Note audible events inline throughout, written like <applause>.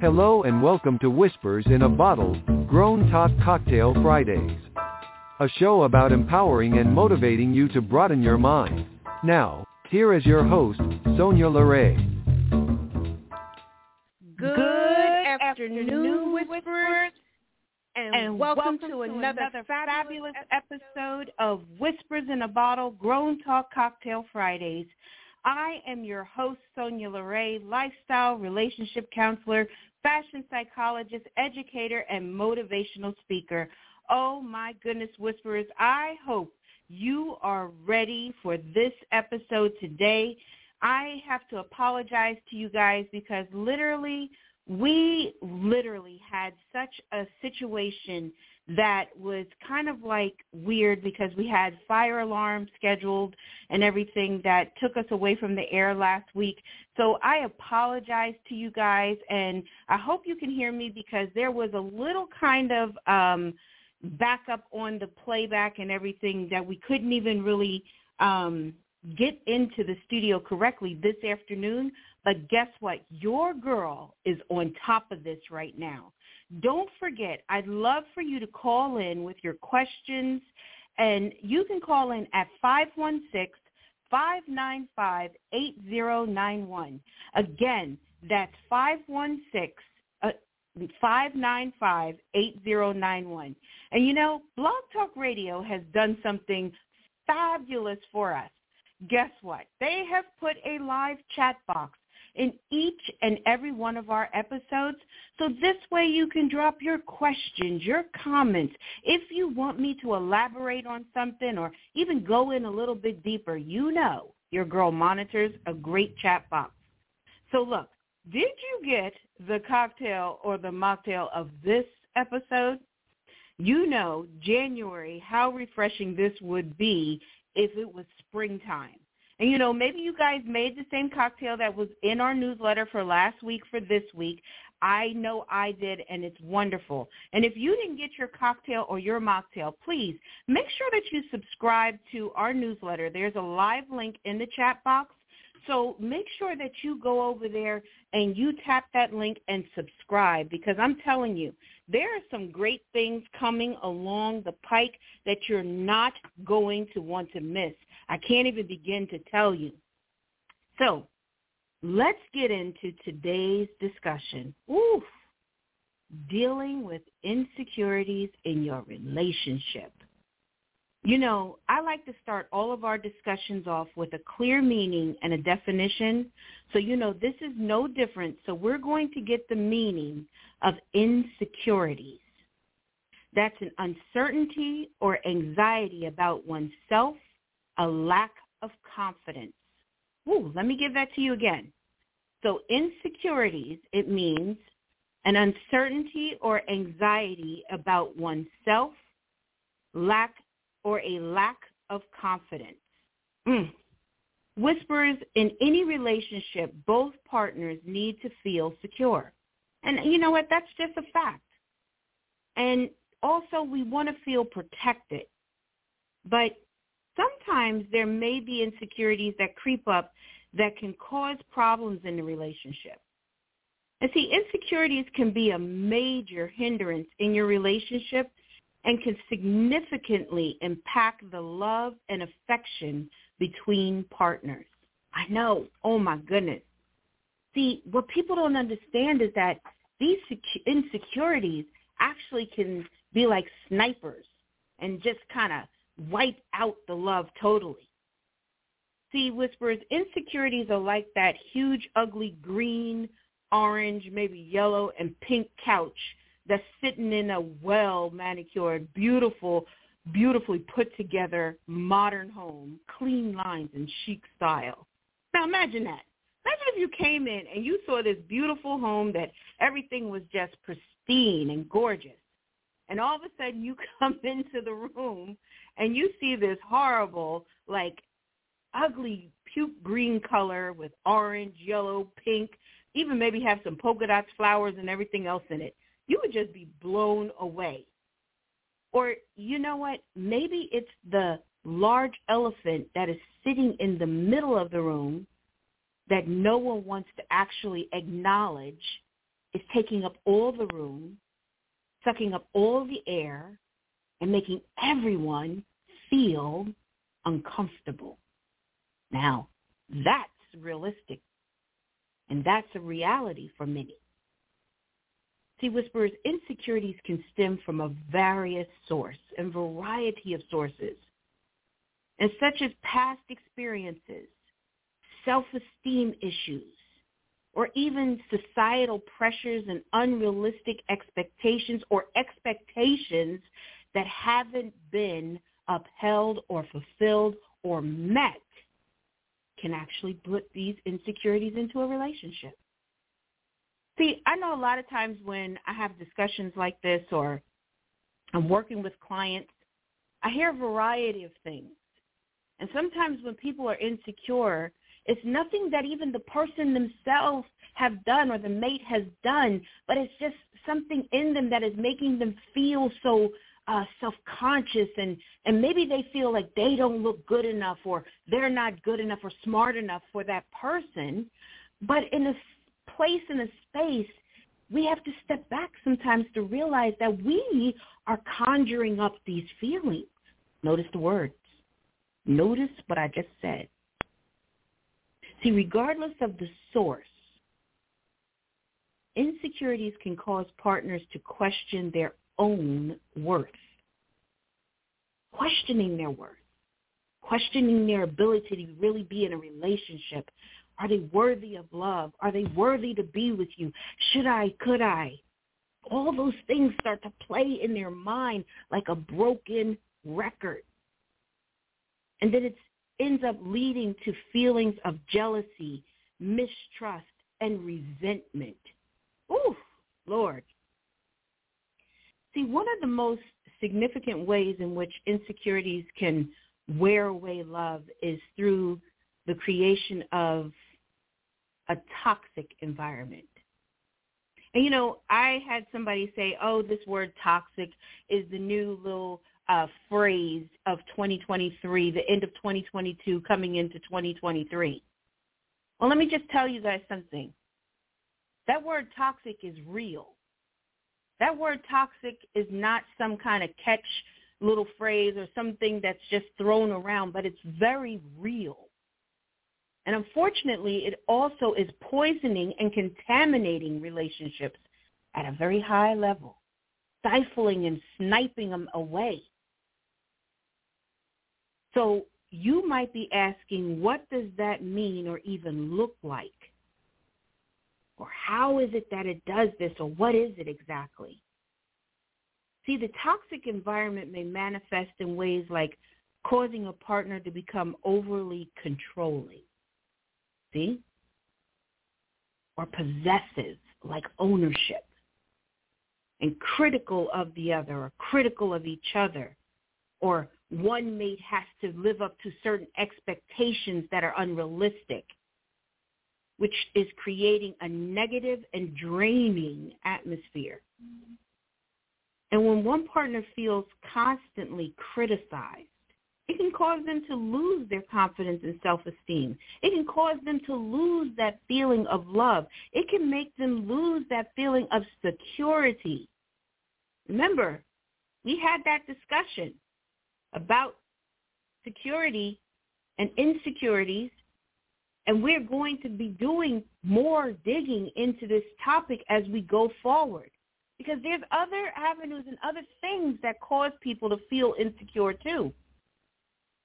Hello and welcome to Whispers in a Bottle, Grown Talk Cocktail Fridays. A show about empowering and motivating you to broaden your mind. Now, here is your host, Sonya LaRae. Good, Good afternoon, Whisperers, and, and welcome, welcome, to, another, another fabulous episode of Whispers in a Bottle, Grown Talk Cocktail Fridays. I am your host, Sonya LaRae, lifestyle relationship counselor, fashion psychologist, educator, and motivational speaker. Oh my goodness, Whisperers, I hope you are ready for this episode today. I have to apologize to you guys because literally, we literally had such a situation that was kind of like weird because we had fire alarm scheduled and everything that took us away from the air last week. So I apologize to you guys and I hope you can hear me because there was a little kind of um backup on the playback and everything that we couldn't even really um get into the studio correctly this afternoon. But guess what? Your girl is on top of this right now. Don't forget, I'd love for you to call in with your questions, and you can call in at 516-595-8091. Again, that's 516 595-8091. And you know, Blog Talk Radio has done something fabulous for us. Guess what? They have put a live chat box in each and every one of our episodes. So this way you can drop your questions, your comments. If you want me to elaborate on something or even go in a little bit deeper, you know your girl monitors a great chat box. So look, did you get the cocktail or the mocktail of this episode? You know, January, how refreshing this would be if it was springtime. And you know, maybe you guys made the same cocktail that was in our newsletter for last week for this week. I know I did, and it's wonderful. And if you didn't get your cocktail or your mocktail, please make sure that you subscribe to our newsletter. There's a live link in the chat box. So make sure that you go over there and you tap that link and subscribe because I'm telling you, there are some great things coming along the pike that you're not going to want to miss. I can't even begin to tell you. So let's get into today's discussion. Oof, dealing with insecurities in your relationship. You know, I like to start all of our discussions off with a clear meaning and a definition. So, you know, this is no different. So we're going to get the meaning of insecurities. That's an uncertainty or anxiety about oneself a lack of confidence. Ooh, let me give that to you again. So insecurities, it means an uncertainty or anxiety about oneself, lack or a lack of confidence. Mm. Whispers in any relationship, both partners need to feel secure. And you know what? That's just a fact. And also we want to feel protected. But sometimes there may be insecurities that creep up that can cause problems in the relationship. And see, insecurities can be a major hindrance in your relationship and can significantly impact the love and affection between partners. I know. Oh my goodness. See, what people don't understand is that these insecurities actually can be like snipers and just kind of wipe out the love totally. See, Whispers, insecurities are like that huge, ugly green, orange, maybe yellow, and pink couch that's sitting in a well-manicured, beautiful, beautifully put together modern home, clean lines and chic style. Now imagine that. Imagine if you came in and you saw this beautiful home that everything was just pristine and gorgeous. And all of a sudden you <laughs> come into the room and you see this horrible, like ugly puke green color with orange, yellow, pink, even maybe have some polka dots, flowers, and everything else in it, you would just be blown away. Or you know what? Maybe it's the large elephant that is sitting in the middle of the room that no one wants to actually acknowledge is taking up all the room, sucking up all the air, and making everyone feel uncomfortable. Now, that's realistic, and that's a reality for many. See, Whisperers, insecurities can stem from a various source and variety of sources, and such as past experiences, self-esteem issues, or even societal pressures and unrealistic expectations or expectations that haven't been upheld or fulfilled or met can actually put these insecurities into a relationship. See, I know a lot of times when I have discussions like this or I'm working with clients, I hear a variety of things. And sometimes when people are insecure, it's nothing that even the person themselves have done or the mate has done, but it's just something in them that is making them feel so uh, self-conscious and, and maybe they feel like they don't look good enough or they're not good enough or smart enough for that person. But in a place in a space, we have to step back sometimes to realize that we are conjuring up these feelings. Notice the words. Notice what I just said. See, regardless of the source, insecurities can cause partners to question their own worth. Questioning their worth. Questioning their ability to really be in a relationship are they worthy of love? Are they worthy to be with you? Should I? Could I? All those things start to play in their mind like a broken record. And then it ends up leading to feelings of jealousy, mistrust, and resentment. Ooh, Lord. See, one of the most significant ways in which insecurities can wear away love is through the creation of a toxic environment. And you know, I had somebody say, "Oh, this word toxic is the new little uh, phrase of 2023, the end of 2022, coming into 2023." Well, let me just tell you guys something. That word toxic is real. That word toxic is not some kind of catch little phrase or something that's just thrown around, but it's very real. And unfortunately, it also is poisoning and contaminating relationships at a very high level, stifling and sniping them away. So you might be asking, what does that mean or even look like? Or how is it that it does this or what is it exactly? See, the toxic environment may manifest in ways like causing a partner to become overly controlling See? Or possessive, like ownership. And critical of the other or critical of each other. Or one mate has to live up to certain expectations that are unrealistic, which is creating a negative and draining atmosphere. And when one partner feels constantly criticized, it can cause them to lose their confidence and self-esteem. It can cause them to lose that feeling of love. It can make them lose that feeling of security. Remember, we had that discussion about security and insecurities, and we're going to be doing more digging into this topic as we go forward because there's other avenues and other things that cause people to feel insecure too.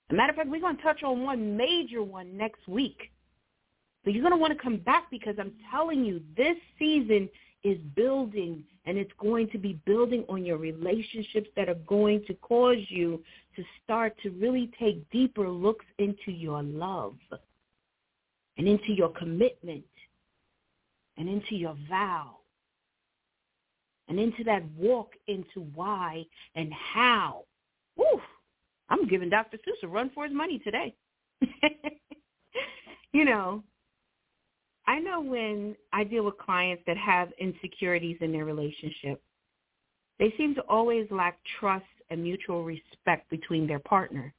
As a matter of fact, we're going to touch on one major one next week. So you're going to want to come back because I'm telling you, this season is building and it's going to be building on your relationships that are going to cause you to start to really take deeper looks into your love and into your commitment and into your vow and into that walk into why and how. Woo! I'm giving Dr. Seuss a run for his money today. <laughs> you know, I know when I deal with clients that have insecurities in their relationship, they seem to always lack trust and mutual respect between their partner,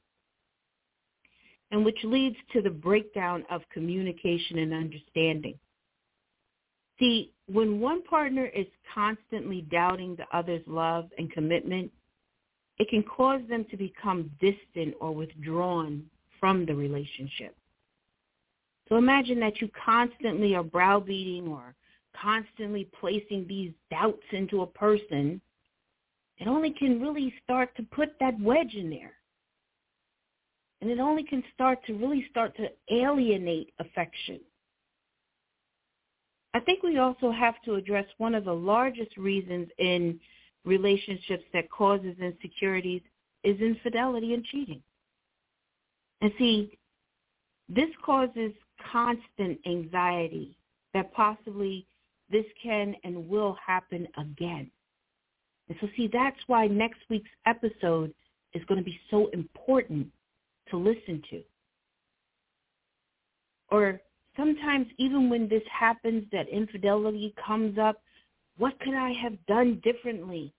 and which leads to the breakdown of communication and understanding. See, when one partner is constantly doubting the other's love and commitment, it can cause them to become distant or withdrawn from the relationship. So imagine that you constantly are browbeating or constantly placing these doubts into a person. It only can really start to put that wedge in there. And it only can start to really start to alienate affection. I think we also have to address one of the largest reasons in relationships that causes insecurities is infidelity and cheating. And see, this causes constant anxiety that possibly this can and will happen again. And so see, that's why next week's episode is going to be so important to listen to. Or sometimes even when this happens, that infidelity comes up, what could I have done differently?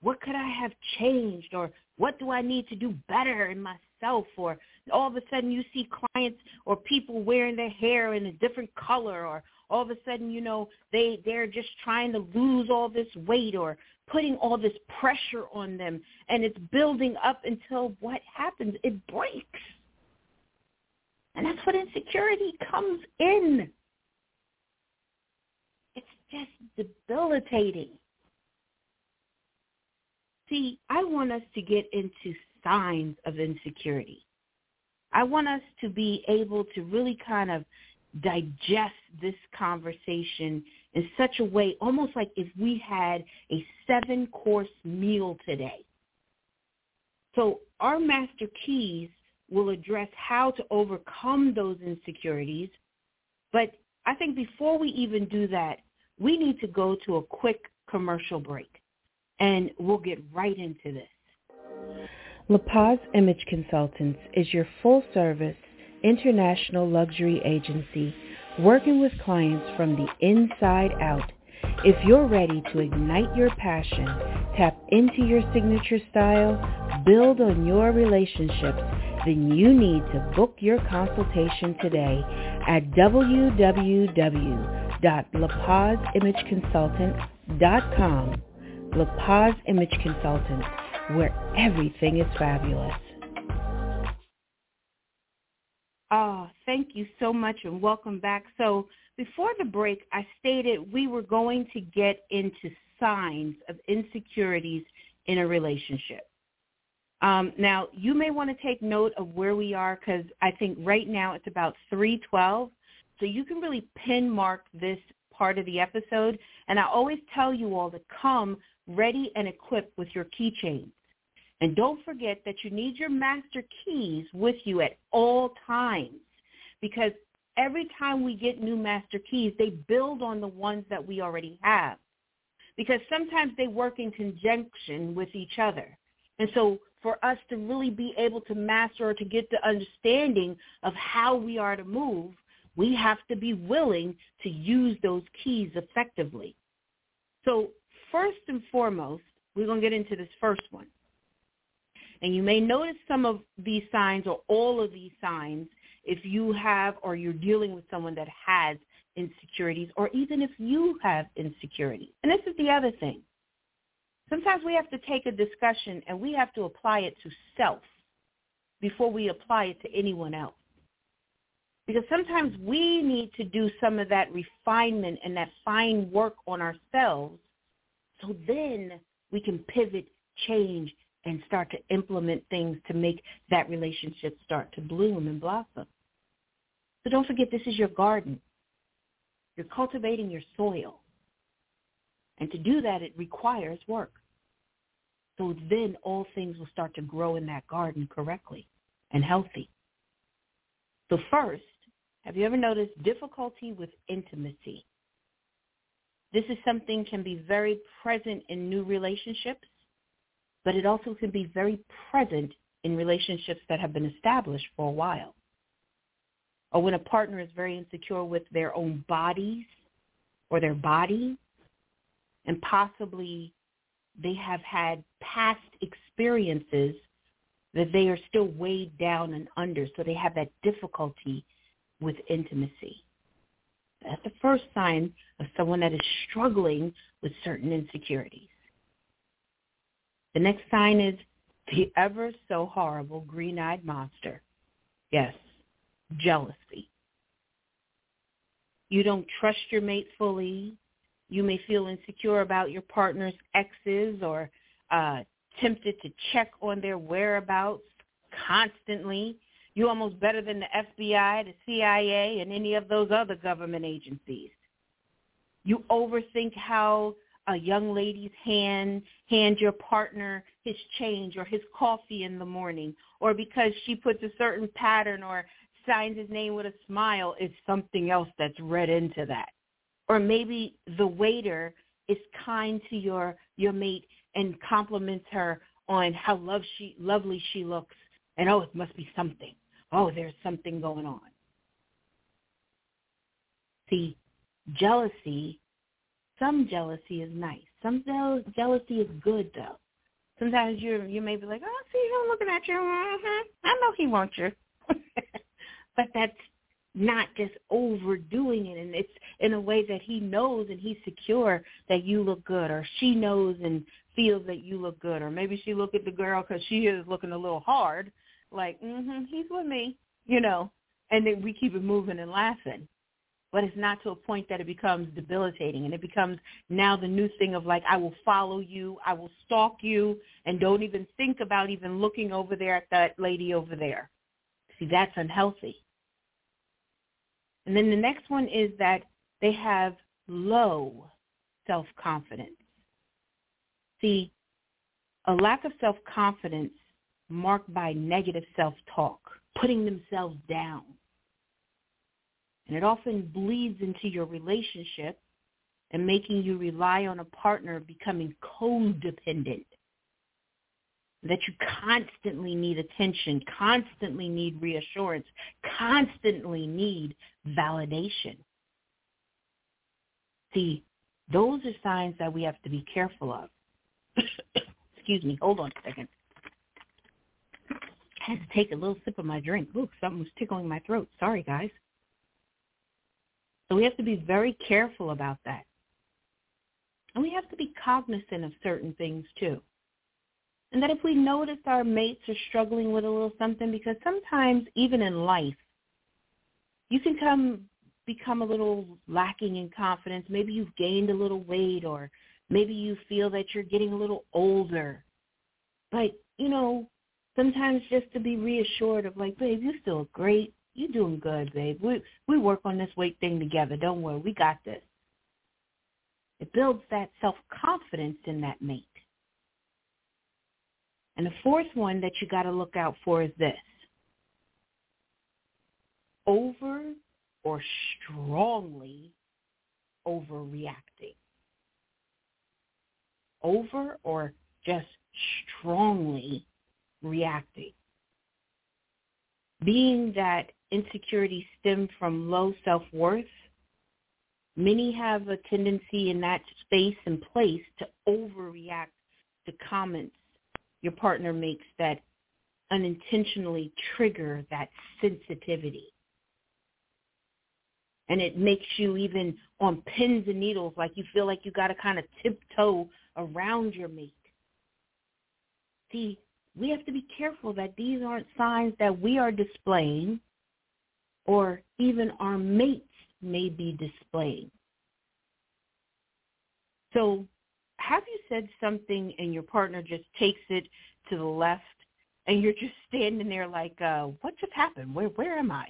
What could I have changed? Or what do I need to do better in myself? Or all of a sudden you see clients or people wearing their hair in a different color or all of a sudden, you know, they, they're just trying to lose all this weight or putting all this pressure on them and it's building up until what happens? It breaks. And that's what insecurity comes in. It's just debilitating. See, I want us to get into signs of insecurity. I want us to be able to really kind of digest this conversation in such a way, almost like if we had a seven-course meal today. So our master keys will address how to overcome those insecurities. But I think before we even do that, we need to go to a quick commercial break. And we'll get right into this. La Paz Image Consultants is your full-service international luxury agency working with clients from the inside out. If you're ready to ignite your passion, tap into your signature style, build on your relationships, then you need to book your consultation today at www.lapazimageconsultant.com. La Paz Image Consultants, where everything is fabulous. Oh, thank you so much and welcome back. So before the break, I stated we were going to get into signs of insecurities in a relationship. Um, now, you may want to take note of where we are because I think right now it's about 312. So you can really pin mark this part of the episode. And I always tell you all to come ready and equipped with your keychains. And don't forget that you need your master keys with you at all times because every time we get new master keys, they build on the ones that we already have because sometimes they work in conjunction with each other. And so for us to really be able to master or to get the understanding of how we are to move, we have to be willing to use those keys effectively. So first and foremost, we're going to get into this first one. And you may notice some of these signs or all of these signs if you have or you're dealing with someone that has insecurities or even if you have insecurities. And this is the other thing. Sometimes we have to take a discussion and we have to apply it to self before we apply it to anyone else. Because sometimes we need to do some of that refinement and that fine work on ourselves so then we can pivot, change, and start to implement things to make that relationship start to bloom and blossom. So don't forget this is your garden. You're cultivating your soil. And to do that, it requires work. So then all things will start to grow in that garden correctly and healthy. So first, have you ever noticed difficulty with intimacy? This is something can be very present in new relationships, but it also can be very present in relationships that have been established for a while. Or when a partner is very insecure with their own bodies or their body, and possibly they have had past experiences that they are still weighed down and under, so they have that difficulty with intimacy. That's the first sign of someone that is struggling with certain insecurities. The next sign is the ever so horrible green-eyed monster. Yes, jealousy. You don't trust your mate fully. You may feel insecure about your partner's exes or uh, tempted to check on their whereabouts constantly. You're almost better than the FBI, the CIA, and any of those other government agencies. You overthink how a young lady's hand hand your partner his change or his coffee in the morning, or because she puts a certain pattern or signs his name with a smile, is something else that's read into that. Or maybe the waiter is kind to your your mate and compliments her on how love she lovely she looks, and oh, it must be something. Oh, there's something going on. See, jealousy, some jealousy is nice. Some jealousy is good though. Sometimes you you may be like, oh, see him looking at you. Mm-hmm. I know he wants you, <laughs> but that's not just overdoing it, and it's in a way that he knows and he's secure that you look good, or she knows and feels that you look good, or maybe she look at the girl because she is looking a little hard, like, mm-hmm, he's with me, you know, and then we keep it moving and laughing. But it's not to a point that it becomes debilitating and it becomes now the new thing of like, I will follow you, I will stalk you, and don't even think about even looking over there at that lady over there. See, that's unhealthy. And then the next one is that they have low self-confidence. See, a lack of self-confidence marked by negative self-talk, putting themselves down. And it often bleeds into your relationship and making you rely on a partner becoming codependent. That you constantly need attention, constantly need reassurance, constantly need validation. See, those are signs that we have to be careful of. <coughs> Excuse me, hold on a second. Had to take a little sip of my drink. Ooh, something was tickling my throat. Sorry, guys. So we have to be very careful about that. And we have to be cognizant of certain things too. And that if we notice our mates are struggling with a little something, because sometimes even in life, you can come become a little lacking in confidence. Maybe you've gained a little weight or maybe you feel that you're getting a little older. But, you know, sometimes just to be reassured of like, babe, you're still great. You're doing good, babe. We we work on this weight thing together. Don't worry, we got this. It builds that self confidence in that mate. And the fourth one that you got to look out for is this. Over or strongly overreacting. Over or just strongly reacting. Being that insecurity stem from low self-worth, many have a tendency in that space and place to overreact to comments your partner makes that unintentionally trigger that sensitivity. And it makes you even on pins and needles, like you feel like you got to kind of tiptoe around your mate. See, we have to be careful that these aren't signs that we are displaying or even our mates may be displaying. So have you said something and your partner just takes it to the left and you're just standing there like, uh, what just happened? Where where am I?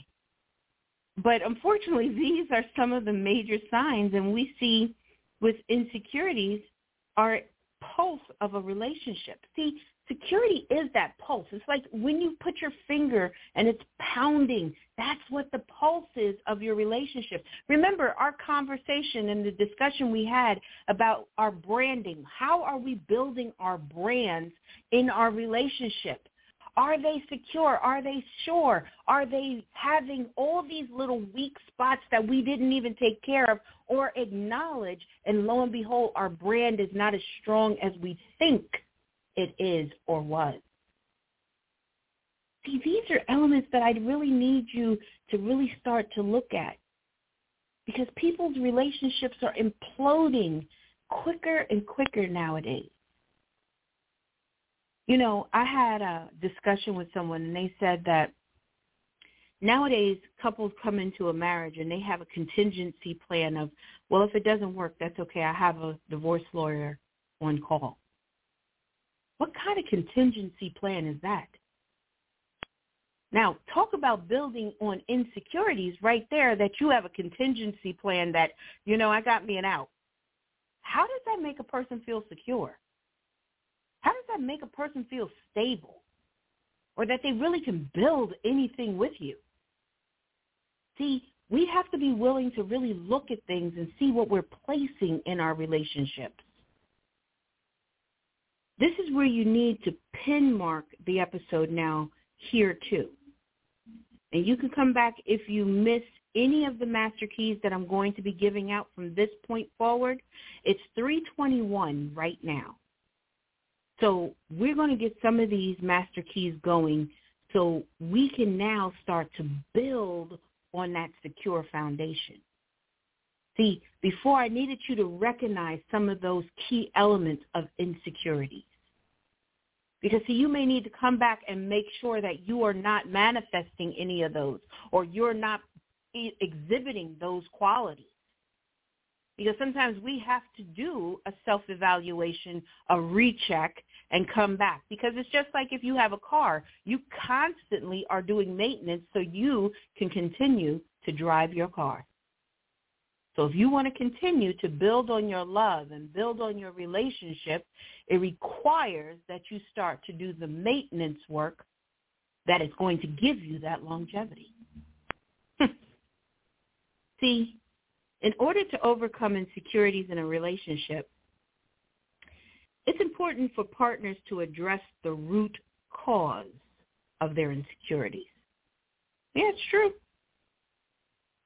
But unfortunately, <laughs> these are some of the major signs, and we see with insecurities are pulse of a relationship. See, security is that pulse. It's like when you put your finger and it's pounding. That's what the pulse is of your relationship. Remember our conversation and the discussion we had about our branding. How are we building our brands in our relationship? Are they secure? Are they sure? Are they having all these little weak spots that we didn't even take care of or acknowledge? And lo and behold, our brand is not as strong as we think it is or was. See, these are elements that I really need you to really start to look at. because people's relationships are imploding quicker and quicker nowadays. You know, I had a discussion with someone and they said that nowadays couples come into a marriage and they have a contingency plan of, well, if it doesn't work, that's okay. I have a divorce lawyer on call. What kind of contingency plan is that? Now, talk about building on insecurities right there that you have a contingency plan that, you know, I got me an out. How does that make a person feel secure? How does that make a person feel stable? Or that they really can build anything with you? See, we have to be willing to really look at things and see what we're placing in our relationships. This is where you need to pin mark the episode now here too. And you can come back if you miss any of the master keys that I'm going to be giving out from this point forward. It's 321 right now. So we're going to get some of these master keys going so we can now start to build on that secure foundation. See, before I needed you to recognize some of those key elements of insecurity. Because see, you may need to come back and make sure that you are not manifesting any of those or you're not exhibiting those qualities. Because sometimes we have to do a self-evaluation, a recheck, and come back. Because it's just like if you have a car, you constantly are doing maintenance so you can continue to drive your car. So if you want to continue to build on your love and build on your relationship, it requires that you start to do the maintenance work that is going to give you that longevity. <laughs> See, in order to overcome insecurities in a relationship, it's important for partners to address the root cause of their insecurities. Yeah, it's true.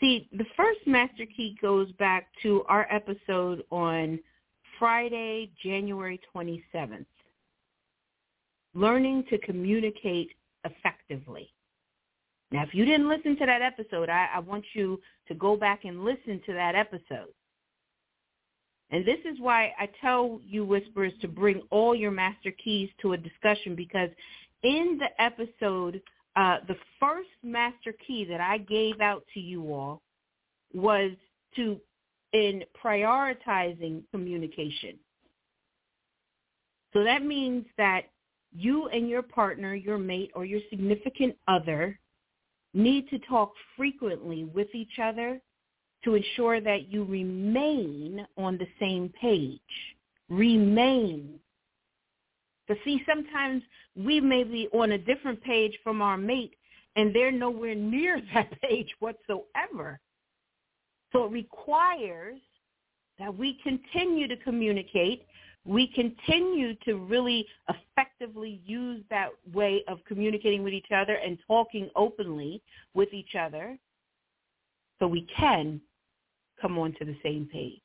See, the first master key goes back to our episode on Friday, January 27th. Learning to communicate effectively. Now, if you didn't listen to that episode, I, I, want you to go back and listen to that episode. And this is why I tell you whisperers to bring all your master keys to a discussion because in the episode uh, the first master key that I gave out to you all was to in prioritizing communication. So that means that you and your partner, your mate, or your significant other need to talk frequently with each other to ensure that you remain on the same page. Remain but see, sometimes we may be on a different page from our mate and they're nowhere near <laughs> that page whatsoever. So it requires that we continue to communicate. We continue to really effectively use that way of communicating with each other and talking openly with each other so we can come onto the same page.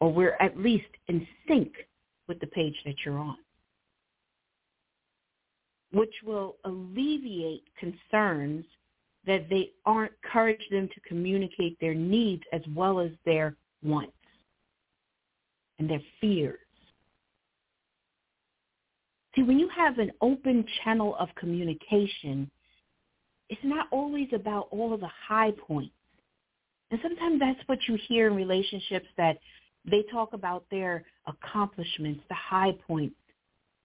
Or we're at least in sync with the page that you're on, which will alleviate concerns that they aren't encourage them to communicate their needs as well as their wants and their fears. See, when you have an open channel of communication, it's not always about all of the high points. And sometimes that's what you hear in relationships that they talk about their accomplishments, the high points.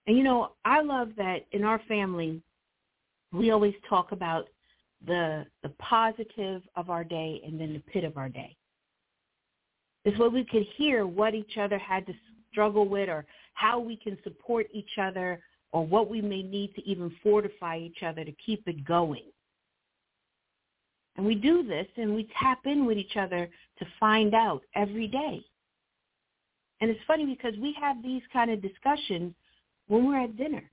And you know, I love that in our family, we always talk about the the positive of our day and then the pit of our day. This way we could hear what each other had to struggle with or how we can support each other or what we may need to even fortify each other to keep it going. And we do this and we tap in with each other to find out every day. And it's funny because we have these kind of discussions when we're at dinner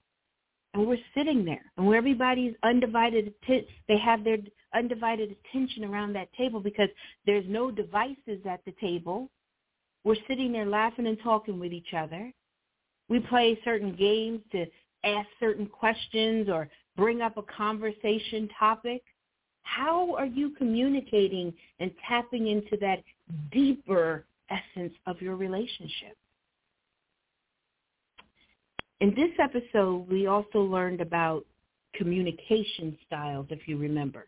and we're sitting there and where everybody's undivided, they have their undivided attention around that table because there's no devices at the table. We're sitting there laughing and talking with each other. We play certain games to ask certain questions or bring up a conversation topic. How are you communicating and tapping into that deeper essence of your relationship? In this episode, we also learned about communication styles, if you remember.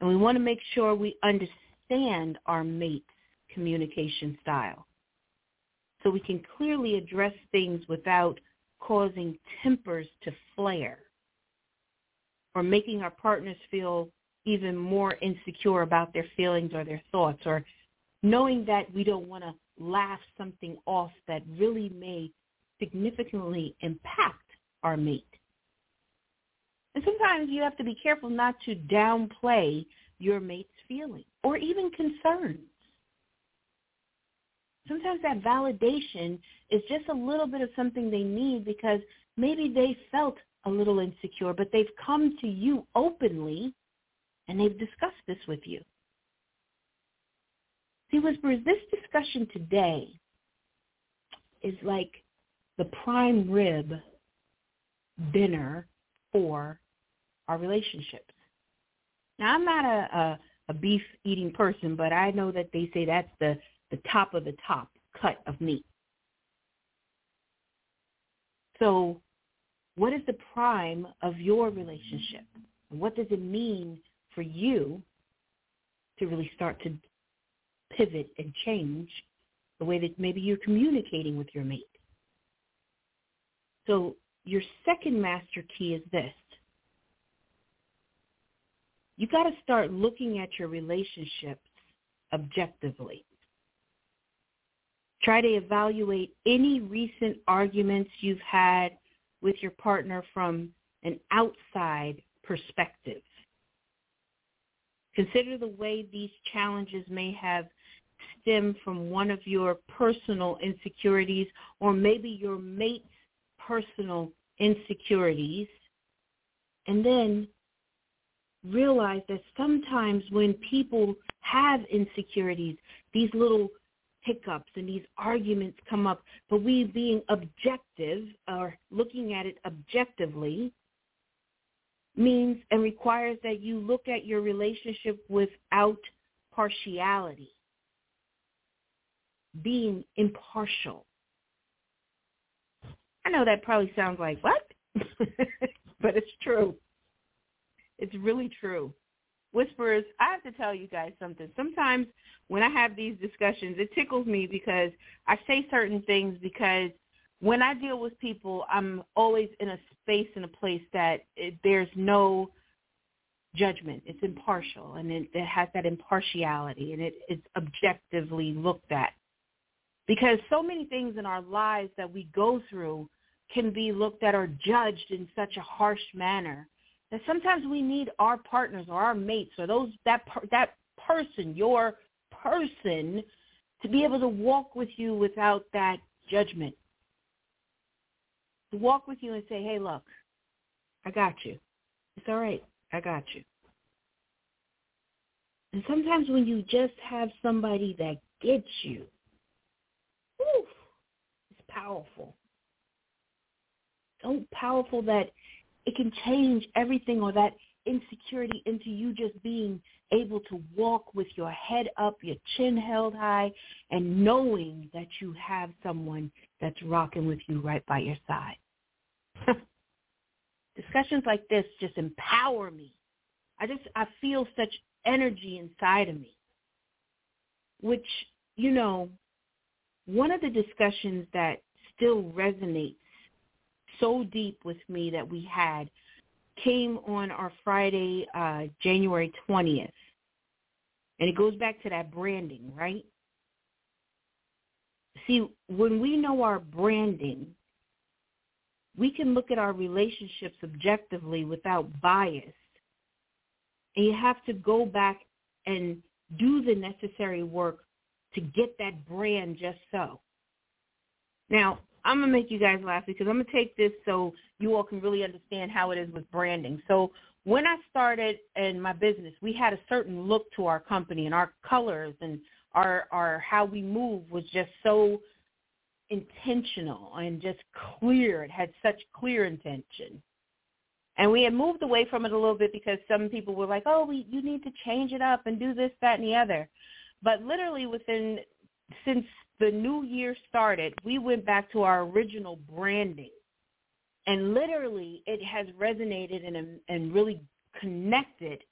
And we want to make sure we understand our mate's communication style so we can clearly address things without causing tempers to flare or making our partners feel even more insecure about their feelings or their thoughts or knowing that we don't want to laugh something off that really may significantly impact our mate. And sometimes you have to be careful not to downplay your mate's feelings or even concerns. Sometimes that validation is just a little bit of something they need because maybe they felt a little insecure, but they've come to you openly and they've discussed this with you. See, Whisperers, this discussion today is like the prime rib dinner for our relationships. Now, I'm not a, a, a beef eating person, but I know that they say that's the, the top of the top cut of meat. So what is the prime of your relationship? What does it mean for you to really start to pivot and change the way that maybe you're communicating with your mate? So your second master key is this. You got to start looking at your relationships objectively. Try to evaluate any recent arguments you've had with your partner from an outside perspective. Consider the way these challenges may have stemmed from one of your personal insecurities or maybe your mate's personal insecurities. And then realize that sometimes when people have insecurities, these little hiccups and these arguments come up, but we being objective or looking at it objectively means and requires that you look at your relationship without partiality, being impartial. I know that probably sounds like what? <laughs> but it's true. It's really true. Whisperers, I have to tell you guys something. Sometimes when I have these discussions, it tickles me because I say certain things because when I deal with people, I'm always in a space and a place that it, there's no judgment. It's impartial and it, it has that impartiality and it, it's objectively looked at. Because so many things in our lives that we go through can be looked at or judged in such a harsh manner that sometimes we need our partners or our mates or those that that person, your person to be able to walk with you without that judgment. To walk with you and say, hey, look, I got you. It's all right. I got you. And sometimes when you just have somebody that gets you, powerful. So powerful that it can change everything or that insecurity into you just being able to walk with your head up, your chin held high, and knowing that you have someone that's rocking with you right by your side. <laughs> Discussions like this just empower me. I just I feel such energy inside of me. Which, you know, one of the discussions that still resonates so deep with me that we had came on our Friday, uh, January 20th. And it goes back to that branding, right? See, when we know our branding, we can look at our relationships objectively without bias. And you have to go back and do the necessary work to get that brand just so. Now, I'm gonna make you guys laugh because I'm gonna take this so you all can really understand how it is with branding. So when I started in my business, we had a certain look to our company and our colors and our our how we move was just so intentional and just clear. It had such clear intention. And we had moved away from it a little bit because some people were like, oh, we, you need to change it up and do this, that, and the other. But literally within, since the new year started, we went back to our original branding. And literally it has resonated and, and really connected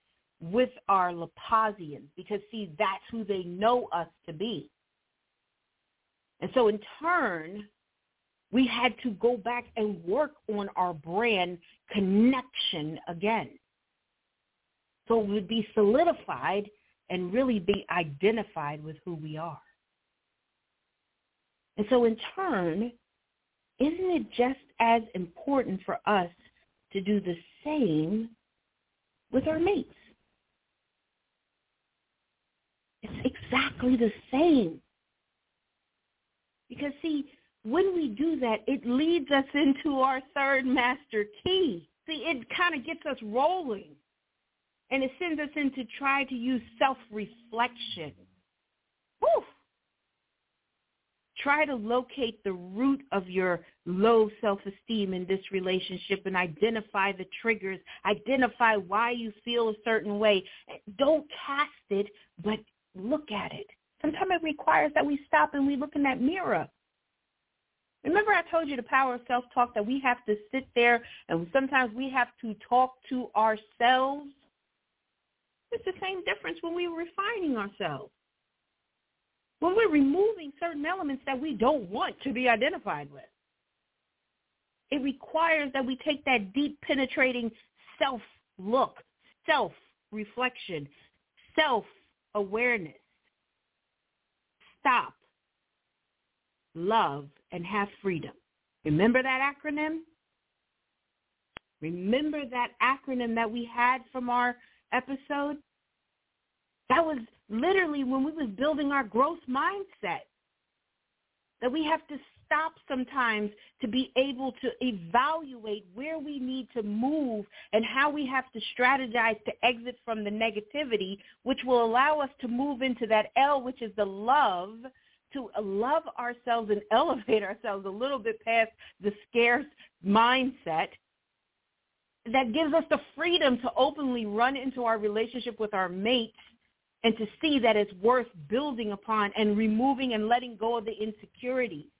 with our Lapazians because, see, that's who they know us to be. And so in turn, we had to go back and work on our brand connection again. So it would be solidified and really be identified with who we are. And so in turn, isn't it just as important for us to do the same with our mates? It's exactly the same. Because see, when we do that, it leads us into our third master key. See, it kind of gets us rolling. And it sends us into try to use self-reflection. Woo! Try to locate the root of your low self-esteem in this relationship and identify the triggers. Identify why you feel a certain way. Don't cast it, but look at it. Sometimes it requires that we stop and we look in that mirror. Remember I told you the power of self-talk that we have to sit there and sometimes we have to talk to ourselves? It's the same difference when we're refining ourselves. When we're removing certain elements that we don't want to be identified with. It requires that we take that deep penetrating self-look, self-reflection, self-awareness. Stop love, and have freedom. Remember that acronym? Remember that acronym that we had from our episode? That was literally when we was building our growth mindset. That we have to stop sometimes to be able to evaluate where we need to move and how we have to strategize to exit from the negativity, which will allow us to move into that L, which is the love to love ourselves and <laughs> elevate ourselves a little bit past the scarce mindset that gives us the freedom to openly run into our relationship with our mates and to see that it's worth building upon and removing and letting go of the insecurities.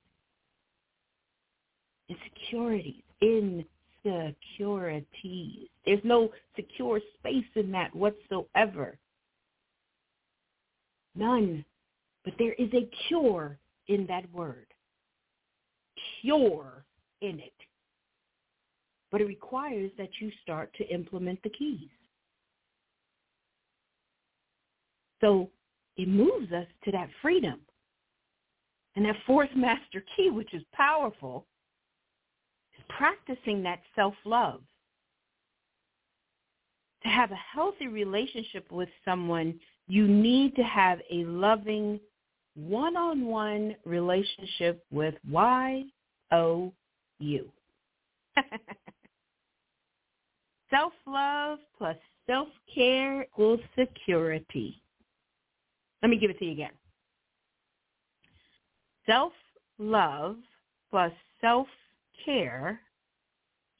Insecurities. Insecurities. There's no secure space in that whatsoever. None. But there is a cure in that word. Cure in it. But it requires that you start to implement the keys. So it moves us to that freedom. And that fourth master key, which is powerful, is practicing that self-love. To have a healthy relationship with someone, you need to have a loving one-on-one relationship with Y-O-U. <laughs> Self-love plus self-care equals security. Let me give it to you again. Self-love plus self-care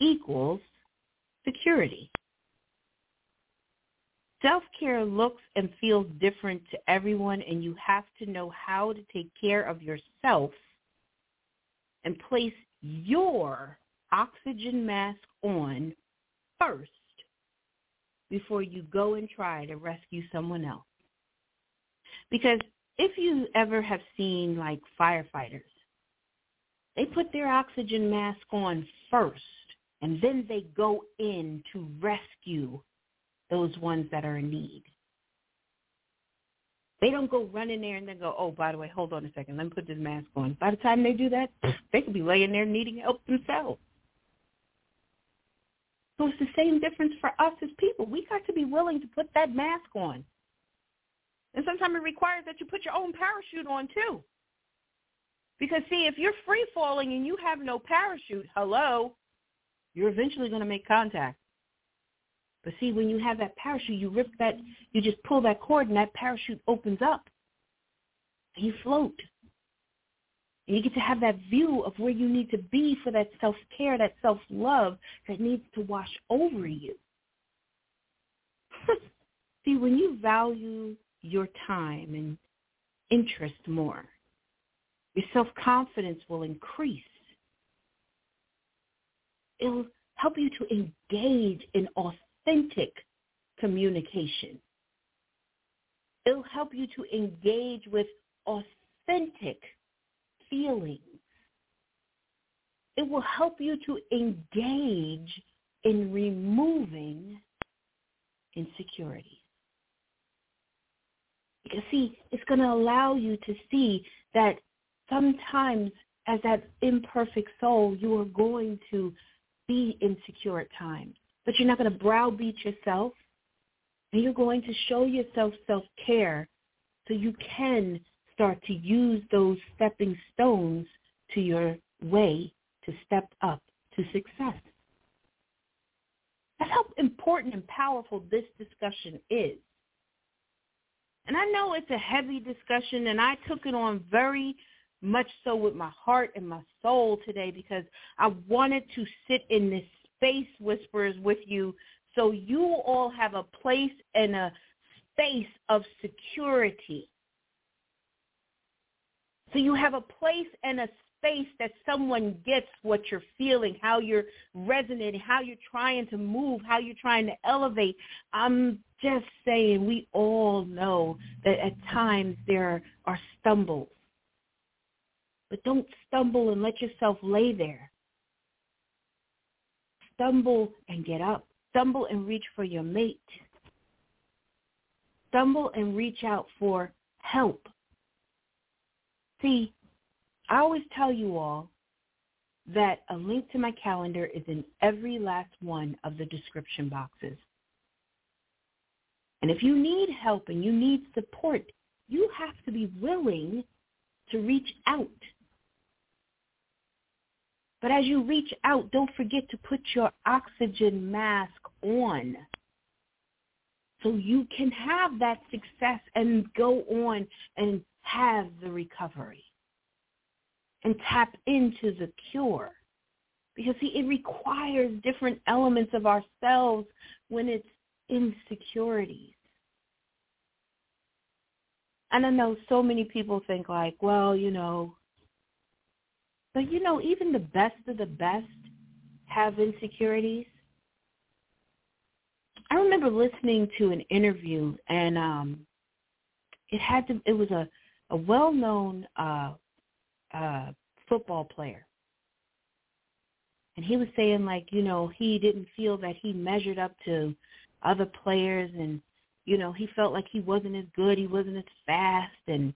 equals security. Self-care looks and feels different to everyone, and you have to know how to take care of yourself and place your oxygen mask on first before you go and try to rescue someone else. Because if you ever have seen like firefighters, they put their oxygen mask on first and then they go in to rescue those ones that are in need. They don't go run in there and then go, oh, by the way, hold on a second, let me put this mask on. By the time they do that, they could be laying there needing help themselves. So it's the same difference for us as people. We got to be willing to put that mask on. And sometimes it requires that you put your own parachute on too. Because see, if you're free falling and you have no parachute, hello, you're eventually going to make contact. But see, when you have that parachute, you rip that, you just pull that cord and that parachute opens up. And you float. And you get to have that view of where you need to be for that self-care, that self-love that needs to wash over you. <laughs> See, when you value your time and interest more, your self-confidence will increase. It'll help you to engage in authentic communication. It'll help you to engage with authentic feelings. It will help you to engage in removing insecurities. See, it's going to allow you to see that sometimes as that imperfect soul, you are going to be insecure at times. But you're not going to browbeat yourself. And you're going to show yourself self-care so you can start to use those stepping stones to your way to step up to success. That's how important and powerful this discussion is. And I know it's a heavy discussion, and I took it on very much so with my heart and my soul today because I wanted to sit in this space whispers with you so you all have a place and a space of security. So you have a place and a space that someone gets what you're feeling, how you're resonating, how you're trying to move, how you're trying to elevate. I'm just saying we all know that at times there are stumbles. But don't stumble and let yourself lay there. Stumble and get up. Stumble and reach for your mate. Stumble and reach out for help. See, I always tell you all that a link to my calendar is in every last one of the description boxes. And if you need help and you need support, you have to be willing to reach out. But as you reach out, don't forget to put your oxygen mask on so you can have that success and go on and have the recovery and tap into the cure. Because see, it requires different elements of ourselves when it's insecurities. And I know so many people think like, well, you know, but you know, even the best of the best have insecurities. I remember listening to an interview and um it had to it was a a well-known uh uh football player. And he was saying like, you know, he didn't feel that he measured up to other players and you know, he felt like he wasn't as good, he wasn't as fast and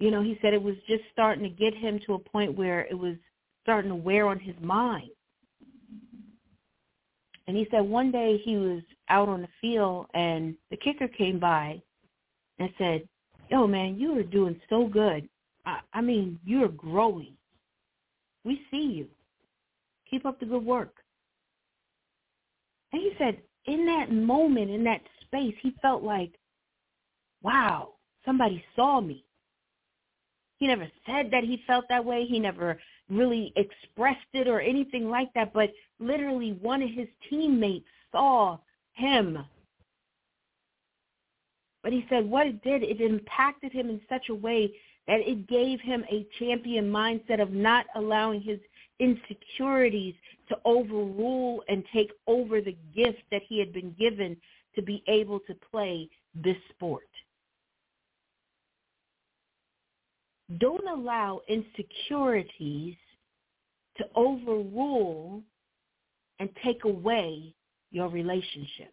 you know, he said it was just starting to get him to a point where it was starting to wear on his mind. And he said one day he was out on the field and the kicker came by and said, yo, man, you are doing so good. I, I mean, you're growing. We see you. Keep up the good work. And he said, in that moment, in that space, he felt like, wow, somebody saw me. He never said that he felt that way. He never really expressed it or anything like that, but literally one of his teammates saw him. But he said what it did, it impacted him in such a way that it gave him a champion mindset of not allowing his insecurities to overrule and take over the gift that he had been given to be able to play this sport. Don't allow insecurities to overrule and take away your relationships.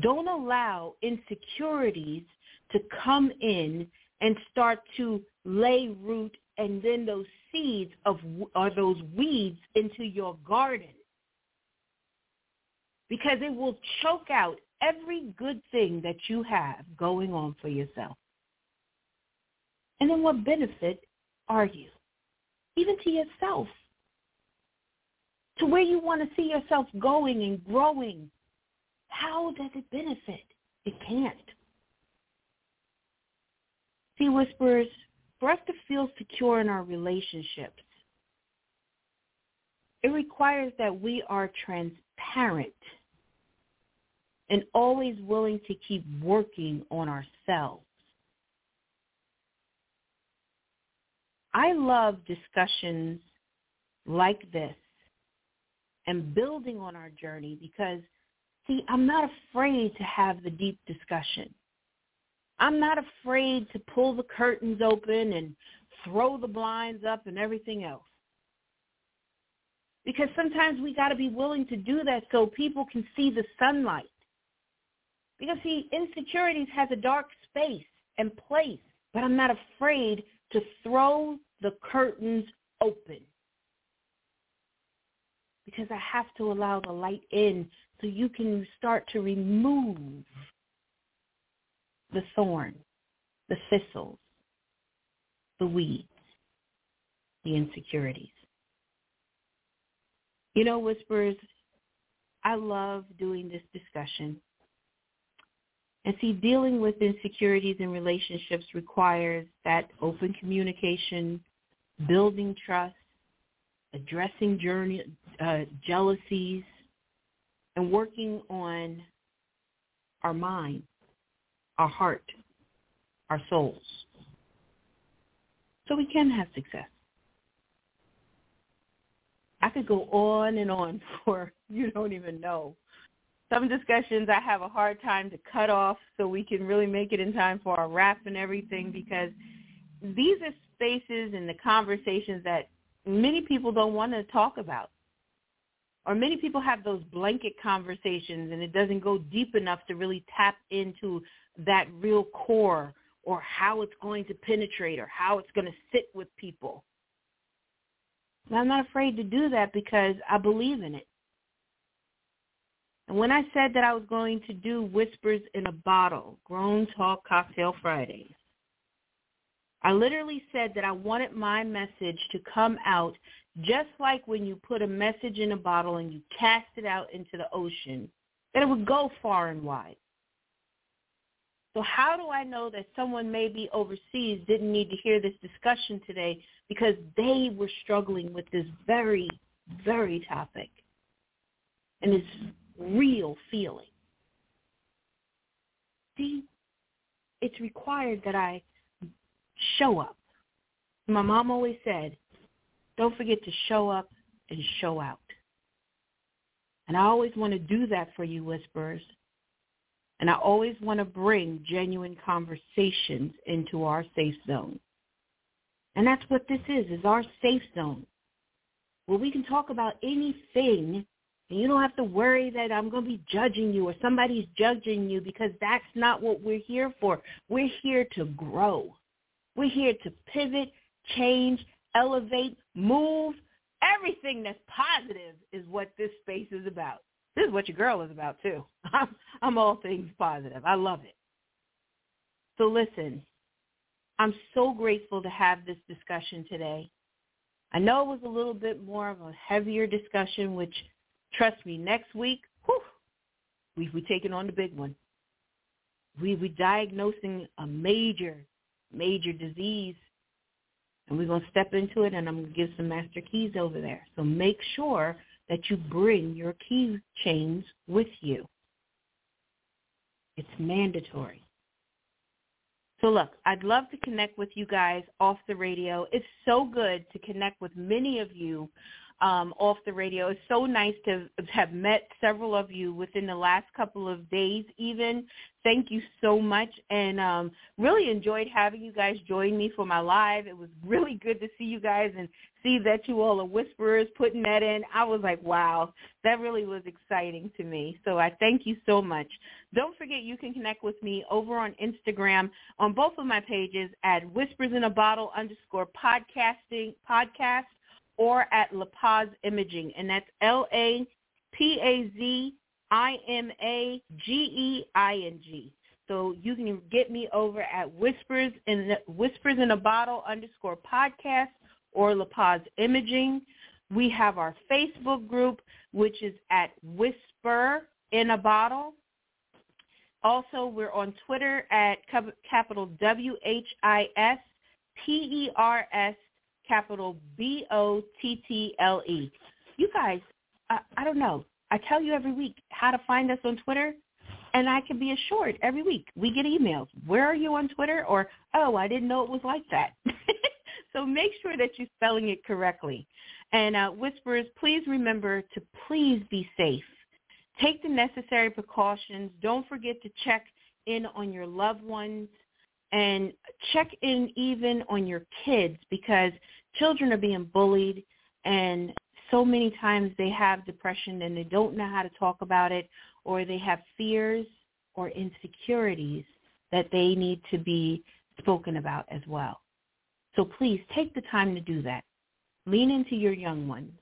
Don't allow insecurities to come in and start to lay root and then those seeds of or those weeds into your garden. Because it will choke out every good thing that you have going on for yourself. And then what benefit are you? Even to yourself. To where you want to see yourself going and growing. How does it benefit? It can't. See, Whispers, for us to feel secure in our relationships, it requires that we are transparent and always willing to keep working on ourselves. I love discussions like this and building on our journey because, see, I'm not afraid to have the deep discussion. I'm not afraid to pull the curtains open and throw the blinds up and everything else. Because sometimes we got to be willing to do that so people can see the sunlight. Because see, insecurities has a dark space and place, but I'm not afraid to throw the curtains open. Because I have to allow the light in so you can start to remove the thorn, the thistles, the weeds, the insecurities. You know, Whispers, I love doing this discussion. And see, dealing with insecurities in relationships requires that open communication, building trust, addressing journey, uh, jealousies, and working on our mind our heart, our souls. So we can have success. I could go on and on <laughs> for you don't even know. Some discussions I have a hard time to cut off so we can really make it in time for our wrap and everything because these are spaces and the conversations that many people don't want to talk about. Or many people have those blanket conversations and it doesn't go deep enough to really tap into that real core or how it's going to penetrate or how it's going to sit with people. And I'm not afraid to do that because I believe in it. And when I said that I was going to do Whispers in a Bottle, Grown Talk Cocktail Fridays, I literally said that I wanted my message to come out just like when you put a message in a bottle and you cast it out into the ocean, that it would go far and wide. So how do I know that someone maybe overseas didn't need to hear this discussion today because they were struggling with this very, very topic and this real feeling? See, it's required that I show up. My mom always said, don't forget to show up and show out. And I always want to do that for you, Whisperers. And I always want to bring genuine conversations into our safe zone. And that's what this is, is our safe zone. Where we can talk about anything and you don't have to worry that I'm going to be judging you or somebody's judging you because that's not what we're here for. We're here to grow. We're here to pivot, change, elevate, move. Everything that's positive is what this space is about. This is what your girl is about too. <laughs> I'm, I'm all things positive. I love it. So listen, I'm so grateful to have this discussion today. I know it was a little bit more of a heavier discussion, which trust me, next week, whew, we we taking on the big one. We we diagnosing a major, major disease, and we're gonna step into it, and I'm gonna give some master keys over there. So make sure that you bring your key chains with you. It's mandatory. So look, I'd love to connect with you guys off the radio. It's so good to connect with many of you um, off the radio. It's so nice to have met several of you within the last couple of days even. Thank you so much and um, really enjoyed having you guys join me for my live. It was really good to see you guys and see that you all are whisperers putting that in. I was like, wow, that really was exciting to me. So I thank you so much. Don't forget you can connect with me over on Instagram on both of my pages at whispers in a bottle underscore podcasting podcast or at La Paz Imaging, and that's L-A-P-A-Z-I-M-A-G-E-I-N-G. So you can get me over at Whispers in the, Whispers in a Bottle underscore podcast or La Paz Imaging. We have our Facebook group, which is at Whisper in a Bottle. Also, we're on Twitter at capital W-H-I-S P-E-R-S capital B-O-T-T-L-E. You guys, I, I don't know. I tell you every week how to find us on Twitter, and I can be assured every week we get emails. Where are you on Twitter? Or, oh, I didn't know it was like that. <laughs> so make sure that you're spelling it correctly. And uh, Whisperers, please remember to please be safe. Take the necessary precautions. Don't forget to check in on your loved ones and check in even on your kids because children are being bullied and so many times they have depression and they don't know how to talk about it or they have fears or insecurities that they need to be spoken about as well. So please take the time to do that. Lean into your young ones.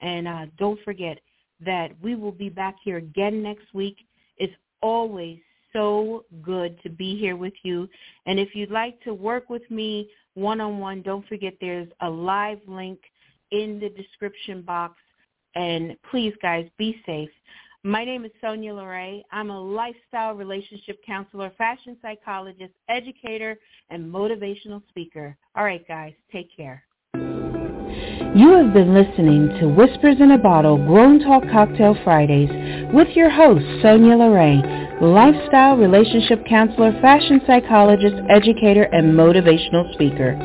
And uh, don't forget that we will be back here again next week. It's always so good to be here with you. And if you'd like to work with me one-on-one, don't forget there's a live link in the description box. And please, guys, be safe. My name is Sonya LaRae. I'm a lifestyle relationship counselor, fashion psychologist, educator, and motivational speaker. All right, guys, take care. You have been listening to Whispers in a Bottle Grown Talk Cocktail Fridays with your host, Sonya LaRae lifestyle relationship counselor, fashion psychologist, educator, and motivational speaker.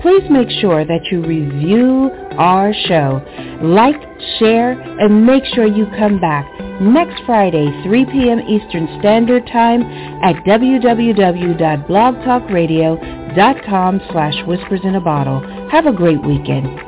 Please make sure that you review our show, like, share, and make sure you come back next Friday, 3 p.m. Eastern Standard Time at www.blogtalkradio.com slash whispers in a bottle. Have a great weekend.